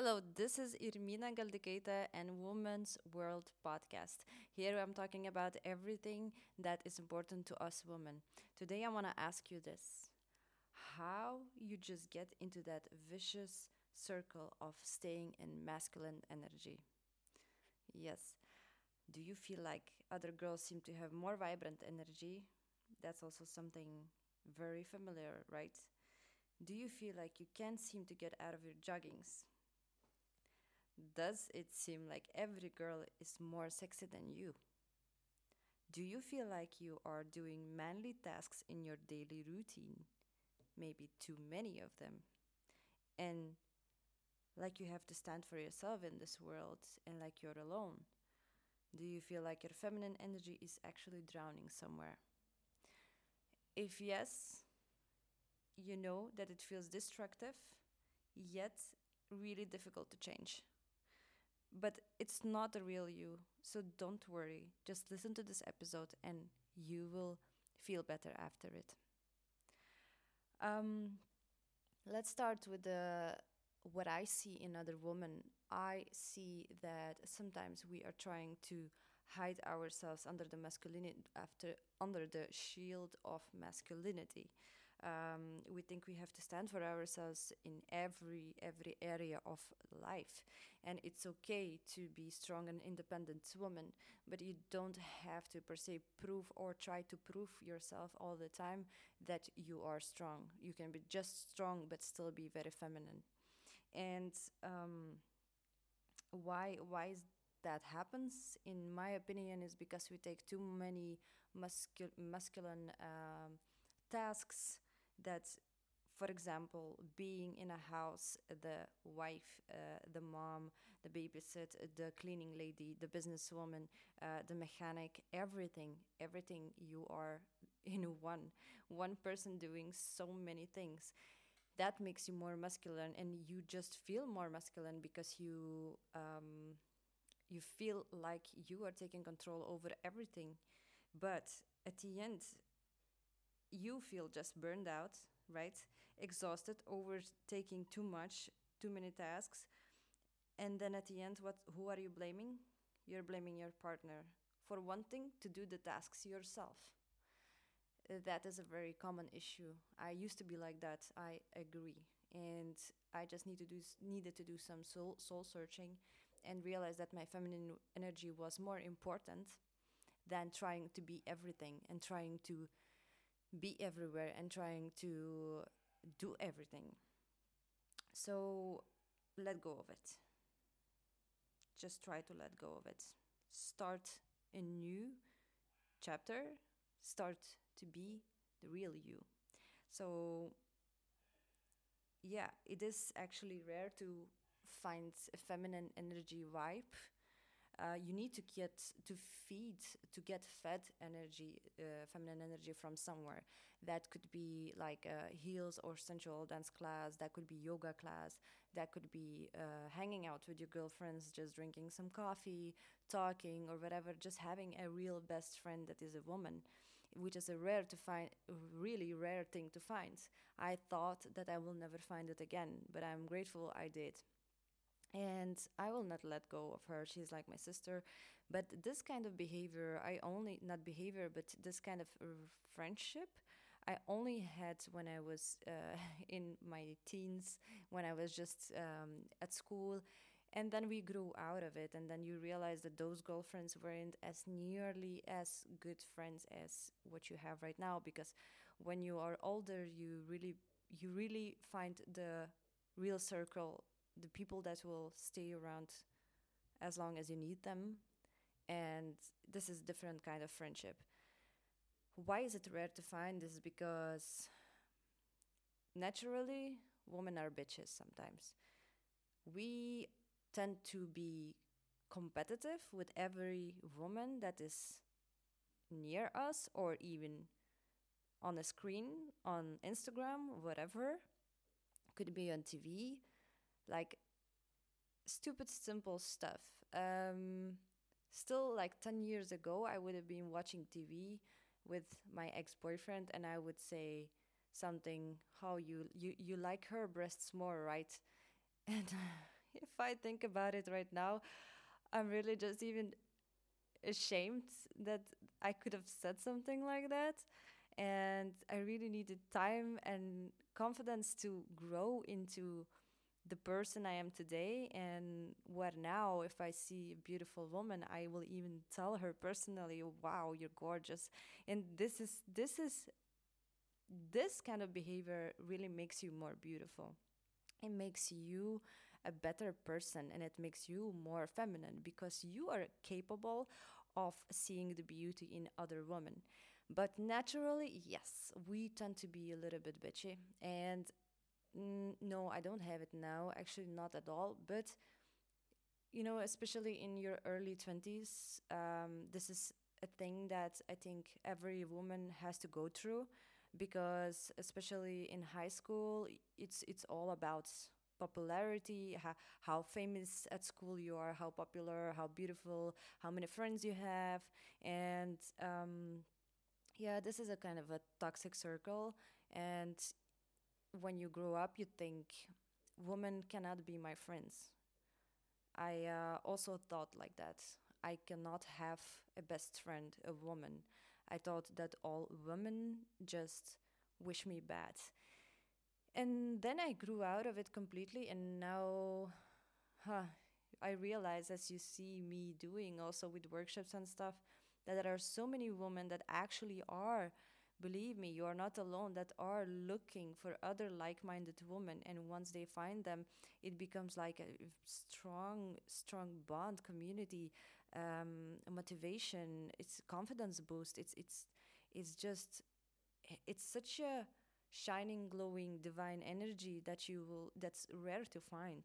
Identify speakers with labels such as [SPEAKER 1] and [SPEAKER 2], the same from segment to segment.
[SPEAKER 1] Hello, this is Irmina Galdikaita and Women's World podcast. Here I'm talking about everything that is important to us women. Today I want to ask you this how you just get into that vicious circle of staying in masculine energy. Yes. Do you feel like other girls seem to have more vibrant energy? That's also something very familiar, right? Do you feel like you can't seem to get out of your joggings? Does it seem like every girl is more sexy than you? Do you feel like you are doing manly tasks in your daily routine? Maybe too many of them. And like you have to stand for yourself in this world and like you're alone. Do you feel like your feminine energy is actually drowning somewhere? If yes, you know that it feels destructive, yet really difficult to change. But it's not the real you, so don't worry. Just listen to this episode and you will feel better after it. Um, let's start with the what I see in other women. I see that sometimes we are trying to hide ourselves under the masculinity after under the shield of masculinity um, we think we have to stand for ourselves in every every area of life. And it's okay to be strong and independent woman but you don't have to per se prove or try to prove yourself all the time that you are strong. You can be just strong but still be very feminine. And um, why why is that happens, in my opinion, is because we take too many muscul- masculine um, tasks that for example, being in a house, the wife, uh, the mom, the babysitter, the cleaning lady, the businesswoman, uh, the mechanic, everything, everything you are in one, one person doing so many things. That makes you more masculine, and you just feel more masculine because you um, you feel like you are taking control over everything but at the end you feel just burned out right? Exhausted over taking too much too many tasks. And then at the end what who are you blaming? You're blaming your partner for wanting to do the tasks yourself. Uh, that is a very common issue. I used to be like that. I agree. And i just need to do needed to do some soul, soul searching and realized that my feminine energy was more important than trying to be everything and trying to be everywhere and trying to do everything. So let go of it. Just try to let go of it. Start a new chapter. Start to be the real you. So, yeah, it is actually rare to find a feminine energy vibe uh, you need to get to feed to get fed energy uh, feminine energy from somewhere. That could be like a heels or sensual dance class that could be yoga class that could be uh, hanging out with your girlfriends just drinking some coffee talking or whatever just having a real best friend that is a woman which is a rare to find really rare thing to find. I thought that i will never find it again but i'm grateful i did and I will not let go of her. She's like my sister. But this kind of behavior, I only, not behavior, but this kind of friendship, I only had when I was uh, in my teens, when I was just um, at school. And then we grew out of it. And then you realize that those girlfriends weren't as nearly as good friends as what you have right now. Because when you are older, you really, you really find the real circle the people that will stay around as long as you need them. And this is a different kind of friendship. Why is it rare to find? This because naturally women are bitches sometimes. We tend to be competitive with every woman that is near us or even on a screen on instagram whatever. Could be on tv like stupid simple stuff um, still like 10 years ago i would have been watching tv with my ex-boyfriend and i would say something how you you you like her breasts more right and if I think about it right now, I'm really just even ashamed that I could have said something like that. And I really needed time and confidence to grow into the person I am today. And where now, if I see a beautiful woman, I will even tell her personally, "Wow, you're gorgeous." And this is this is this kind of behavior really makes you more beautiful. It makes you a better person and it makes you more feminine because you are capable of seeing the beauty in other women. But naturally, yes, we tend to be a little bit bitchy. And no, I don't have it now, actually, not at all. But, you know, especially in your early 20s, um, this is a thing that I think every woman has to go through because especially in high school it's it's all about popularity how, how famous at school you are how popular how beautiful how many friends you have and um, yeah this is a kind of a toxic circle and when you grow up you think women cannot be my friends. I uh, also thought like that. I cannot have a best friend a woman. I thought that all women just wish me bad. And then I grew out of it completely, and now huh, I realize, as you see me doing also with workshops and stuff, that there are so many women that actually are, believe me, you are not alone, that are looking for other like minded women. And once they find them, it becomes like a strong, strong bond community um, motivation it's confidence boost it's it's it's just it's such a shining glowing divine energy that you will that's rare to find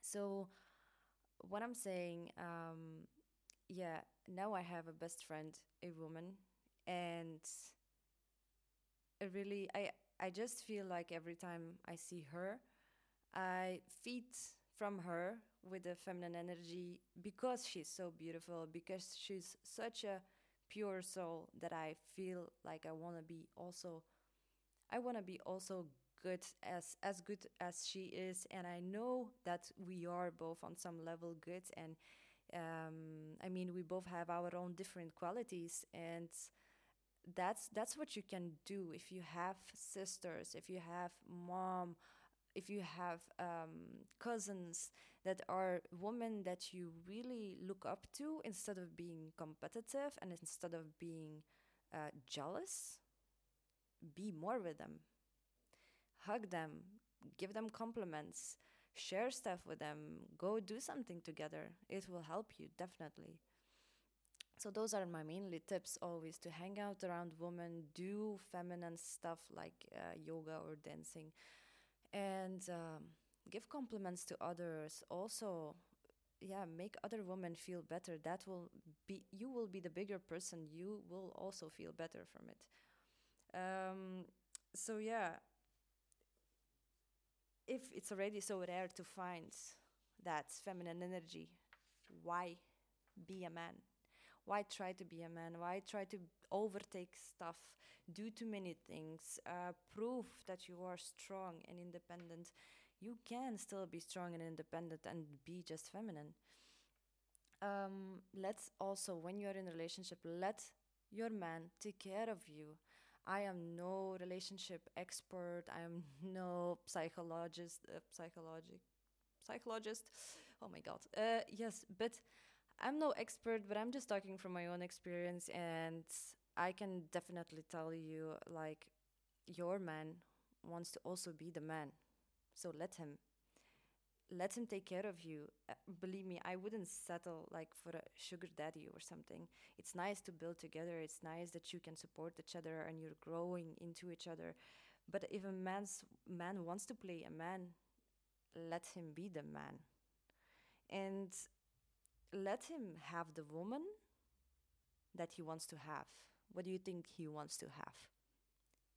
[SPEAKER 1] so what i'm saying um, yeah now i have a best friend a woman and really i i just feel like every time i see her i feed from her with the feminine energy because she's so beautiful, because she's such a pure soul that I feel like I want to be also I want to be also good as as good as she is. And I know that we are both on some level good and um, I mean we both have our own different qualities. And that's that's what you can do if you have sisters if you have mom if you have um, cousins that are women that you really look up to instead of being competitive and instead of being uh, jealous, be more with them. Hug them, give them compliments, share stuff with them, go do something together. It will help you, definitely. So, those are my mainly tips always to hang out around women, do feminine stuff like uh, yoga or dancing. And um, give compliments to others. Also yeah make other women feel better. That will be you will be the bigger person. You will also feel better from it. Um, so yeah if it's already so rare to find that feminine energy why be a man why try to be a man? Why try to overtake stuff? Do too many things uh, prove that you are strong and independent. You can still be strong and independent and be just feminine. Um, let's also when you're in a relationship let your man take care of you. I am no relationship expert. I am no psychologist uh, psychologic psychologist. Oh my god. Uh, yes but I'm no expert, but I'm just talking from my own experience, and I can definitely tell you, like, your man wants to also be the man, so let him. Let him take care of you. Uh, believe me, I wouldn't settle like for a sugar daddy or something. It's nice to build together. It's nice that you can support each other and you're growing into each other. But if a man's man wants to play a man, let him be the man. And let him have the woman that he wants to have. What do you think he wants to have?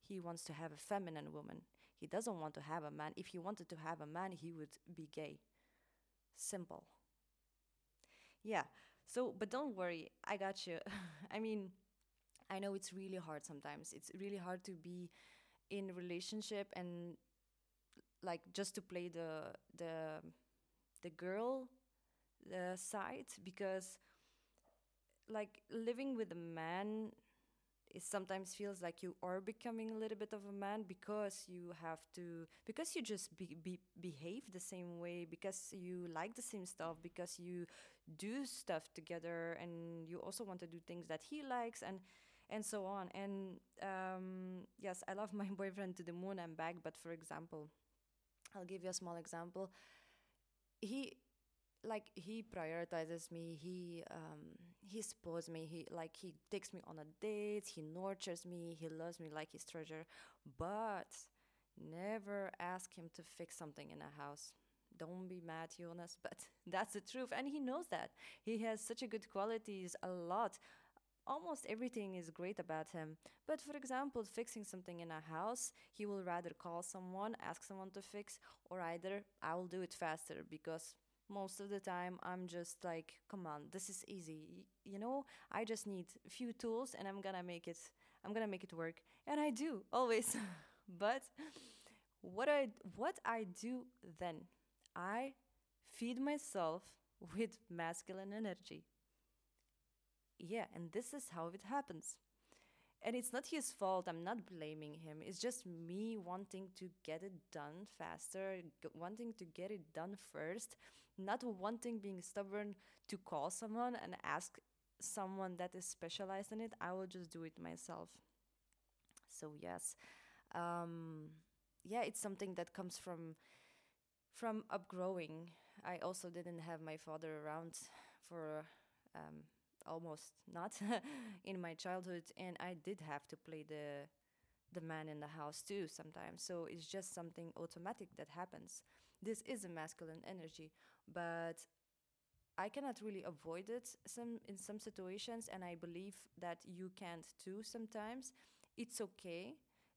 [SPEAKER 1] He wants to have a feminine woman. He doesn't want to have a man. If he wanted to have a man, he would be gay. Simple. Yeah. So, but don't worry, I got you. I mean, I know it's really hard sometimes. It's really hard to be in relationship and like just to play the the the girl uh, side because like living with a man it sometimes feels like you are becoming a little bit of a man because you have to because you just be, be, behave the same way because you like the same stuff because you do stuff together and you also want to do things that he likes and and so on. And um, yes i love my boyfriend to the moon and back but for example i'll give you a small example. He like he prioritizes me he um he spoils me he like he takes me on a date he nurtures me he loves me like his treasure. But never ask him to fix something in a house. Don't be mad jonas but that's the truth. And he knows that. He has such a good qualities a lot. Almost everything is great about him. But for example fixing something in a house he will rather call someone ask someone to fix or either i will do it faster because most of the time i'm just like come on this is easy. You know i just need a few tools and i'm gonna make it i'm gonna make it work. And i do always. But what i what i do then? I feed myself with masculine energy. Yeah and this is how it happens. And it's not his fault i'm not blaming him. It's just me wanting to get it done faster wanting to get it done first not wanting being stubborn to call someone and ask someone that is specialized in it i will just do it myself. So yes. Um, yeah it's something that comes from from upgrowing. I also didn't have my father around for um, almost not in my childhood and i did have to play the the man in the house too sometimes. So it's just something automatic that happens. This is a masculine energy but I cannot really avoid it some in some situations and I believe that you can't too sometimes. It's okay.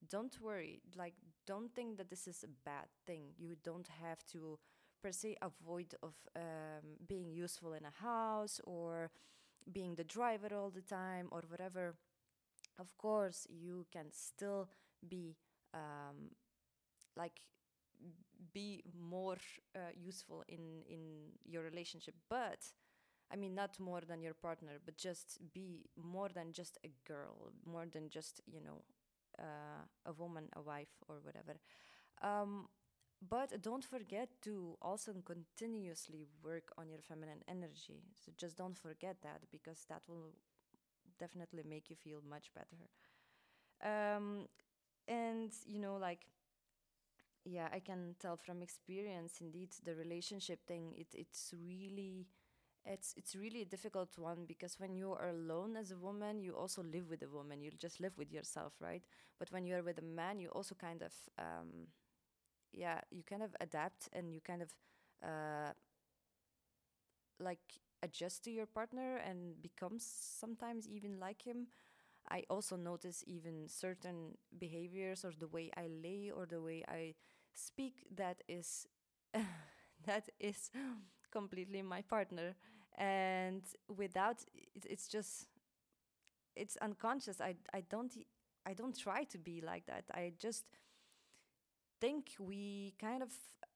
[SPEAKER 1] Don't worry. Like don't think that this is a bad thing. You don't have to per se avoid of um, being useful in a house or being the driver all the time or whatever. Of course, you can still be um, like be more uh, useful in in your relationship but i mean not more than your partner but just be more than just a girl more than just you know uh, a woman a wife or whatever. Um, but don't forget to also continuously work on your feminine energy. So just don't forget that because that will definitely make you feel much better. Um, and you know like yeah i can tell from experience indeed the relationship thing it, it's really it's it's really a difficult one because when you are alone as a woman you also live with a woman you just live with yourself right? But when you're with a man you also kind of um, yeah you kind of adapt and you kind of uh, like adjust to your partner and become sometimes even like him I also notice even certain behaviors or the way I lay or the way I speak that is that is completely my partner. And without it, it's just it's unconscious. I I don't I don't try to be like that. I just think we kind of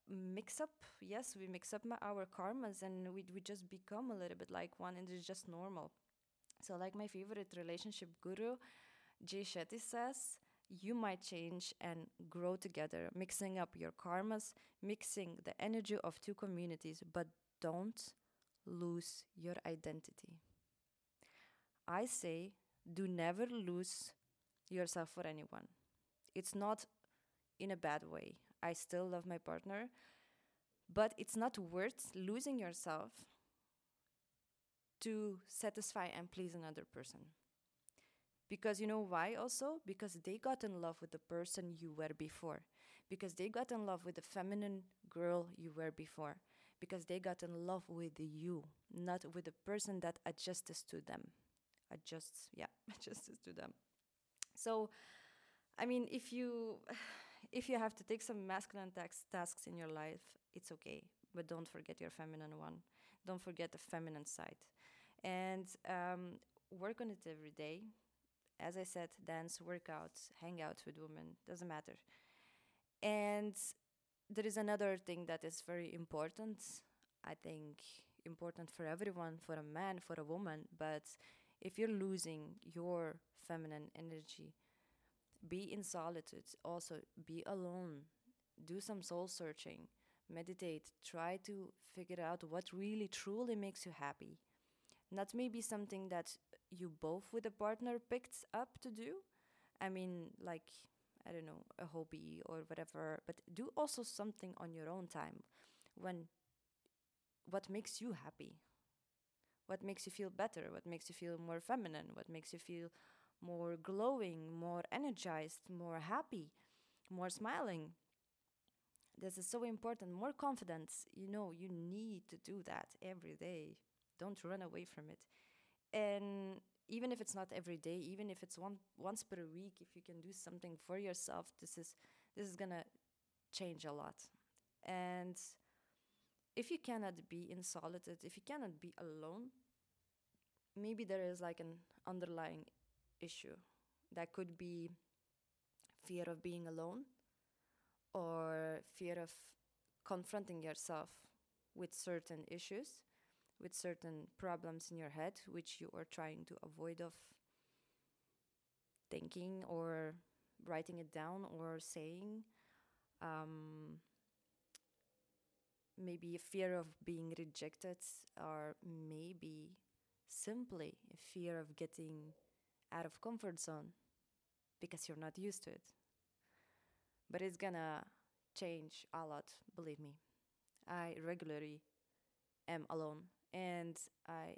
[SPEAKER 1] mix up. Yes we mix up our karmas and we we just become a little bit like one and it's just normal so, like my favorite relationship guru, Jay Shetty says, you might change and grow together, mixing up your karmas, mixing the energy of two communities, but don't lose your identity. I say, do never lose yourself for anyone. It's not in a bad way. I still love my partner, but it's not worth losing yourself to satisfy and please another person. Because you know why also? Because they got in love with the person you were before. Because they got in love with the feminine girl you were before. Because they got in love with you, not with the person that adjusts to them. Adjusts, yeah, adjusts to them. So, I mean, if you if you have to take some masculine tax- tasks in your life, it's okay. But don't forget your feminine one. Don't forget the feminine side and um, work on it every day. As I said, dance, workouts, hang out with women, doesn't matter. And there is another thing that is very important. I think, important for everyone, for a man, for a woman. But if you're losing your feminine energy, be in solitude, also be alone, do some soul searching, meditate, try to figure out what really truly makes you happy. Not maybe something that you both with a partner picked up to do. I mean, like, I don't know, a hobby or whatever, but do also something on your own time when what makes you happy, what makes you feel better, what makes you feel more feminine, what makes you feel more glowing, more energized, more happy, more smiling. This is so important. More confidence. You know, you need to do that every day. Don't run away from it. And even if it's not every day, even if it's one once per week, if you can do something for yourself, this is this is gonna change a lot. And if you cannot be in solitude, if you cannot be alone, maybe there is like an underlying issue that could be fear of being alone or fear of confronting yourself with certain issues with certain problems in your head which you are trying to avoid of thinking or writing it down or saying um, maybe a fear of being rejected or maybe simply a fear of getting out of comfort zone because you're not used to it. But it's gonna change a lot believe me. I regularly am alone and i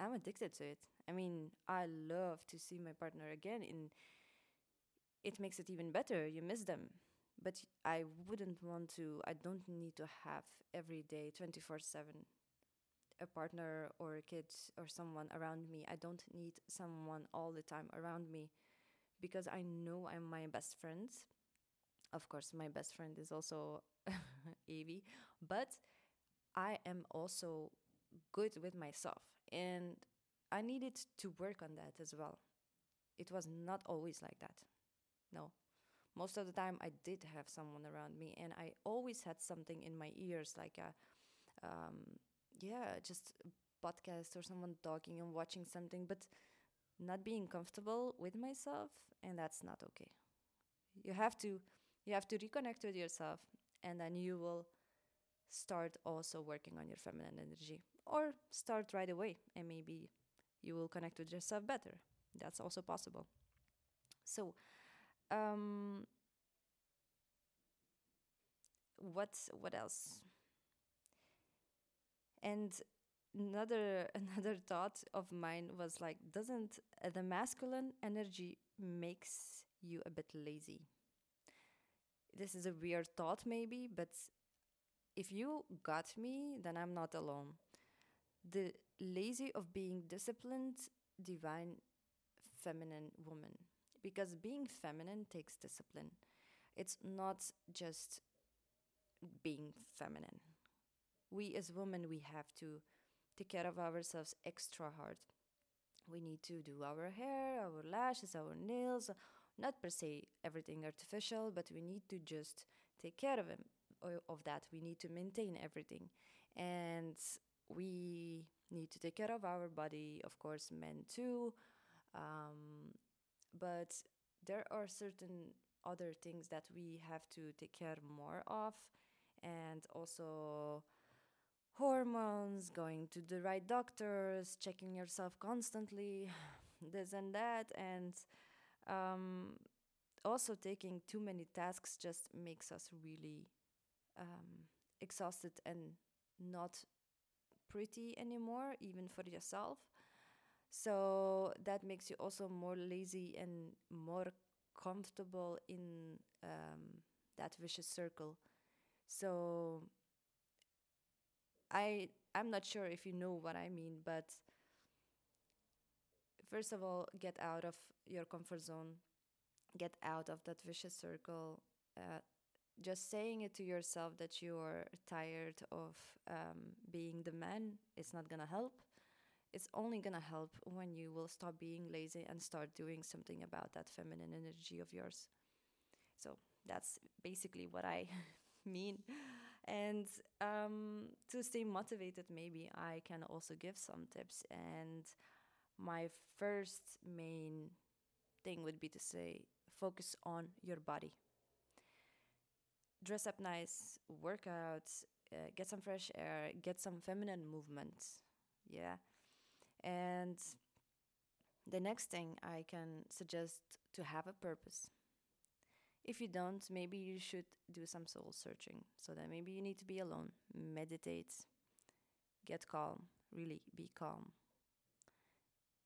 [SPEAKER 1] i'm addicted to it. I mean i love to see my partner again and it makes it even better. You miss them. But i wouldn't want to i don't need to have every day 24 7 a partner or a kid or someone around me. I don't need someone all the time around me because i know i'm my best friend. Of course my best friend is also evie. But i am also good with myself and i needed to work on that as well. It was not always like that. No. Most of the time i did have someone around me and i always had something in my ears like a um, yeah just a podcast or someone talking and watching something but not being comfortable with myself and that's not okay. You have to you have to reconnect with yourself and then you will start also working on your feminine energy or start right away and maybe you will connect with yourself better. That's also possible. So um what what else? And another another thought of mine was like doesn't the masculine energy makes you a bit lazy? This is a weird thought maybe but if you got me then i'm not alone. The lazy of being disciplined divine feminine woman. Because being feminine takes discipline. It's not just being feminine. We as women we have to take care of ourselves extra hard. We need to do our hair our lashes our nails not per se everything artificial but we need to just take care of him of that we need to maintain everything. And we need to take care of our body of course men too. Um, but there are certain other things that we have to take care more of and also hormones, going to the right doctors, checking yourself constantly, this and that, and um, also taking too many tasks just makes us really um, exhausted and not pretty anymore, even for yourself. So that makes you also more lazy and more comfortable in um, that vicious circle. So I I'm not sure if you know what I mean, but first of all, get out of your comfort zone, get out of that vicious circle. Uh, just saying it to yourself that you're tired of um, being the man is not gonna help. It's only gonna help when you will stop being lazy and start doing something about that feminine energy of yours. So that's basically what I mean. and um, to stay motivated, maybe I can also give some tips. And my first main thing would be to say focus on your body. Dress up nice, work out, uh, get some fresh air, get some feminine movement. Yeah. And the next thing I can suggest to have a purpose. If you don't, maybe you should do some soul searching. So that maybe you need to be alone, meditate, get calm, really be calm.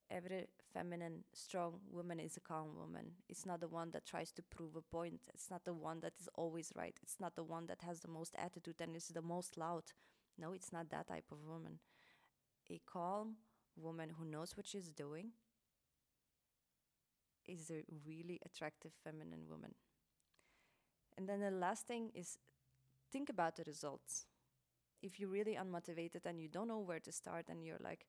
[SPEAKER 1] Every feminine, strong woman is a calm woman. It's not the one that tries to prove a point. It's not the one that is always right. It's not the one that has the most attitude and is the most loud. No, it's not that type of woman. A calm woman who knows what she's doing is a really attractive feminine woman. And then the last thing is think about the results. If you're really unmotivated and you don't know where to start and you're like,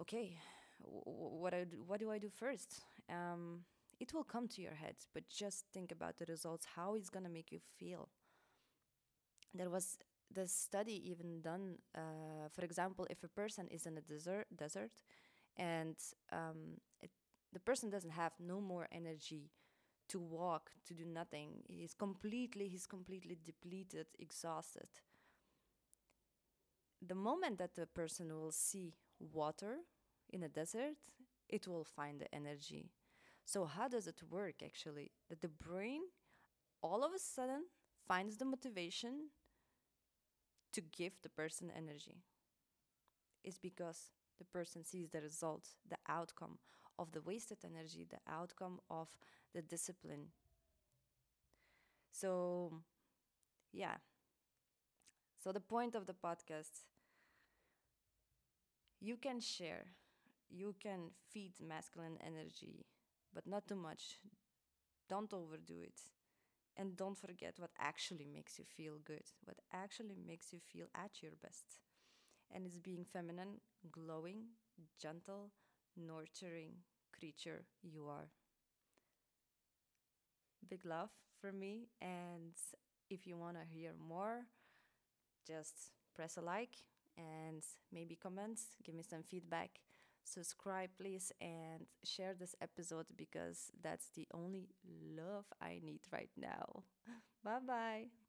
[SPEAKER 1] okay, what, I do, what do I do first? Um, it will come to your head, but just think about the results, how it's to make you feel. There was the study even done, uh, for example, if a person is in a desert, desert and um, it, the person doesn't have no more energy to walk, to do nothing. He's completely, he's completely depleted, exhausted. The moment that the person will see water in a desert, it will find the energy. So, how does it work actually? That the brain all of a sudden finds the motivation to give the person energy. It's because the person sees the result, the outcome of the wasted energy, the outcome of the discipline. So, yeah. So, the point of the podcast you can share, you can feed masculine energy, but not too much. Don't overdo it. And don't forget what actually makes you feel good, what actually makes you feel at your best. And it's being feminine, glowing, gentle, nurturing creature you are. Big love for me. And if you want to hear more, just press a like and maybe comment, give me some feedback. Subscribe, please, and share this episode because that's the only love I need right now. bye bye.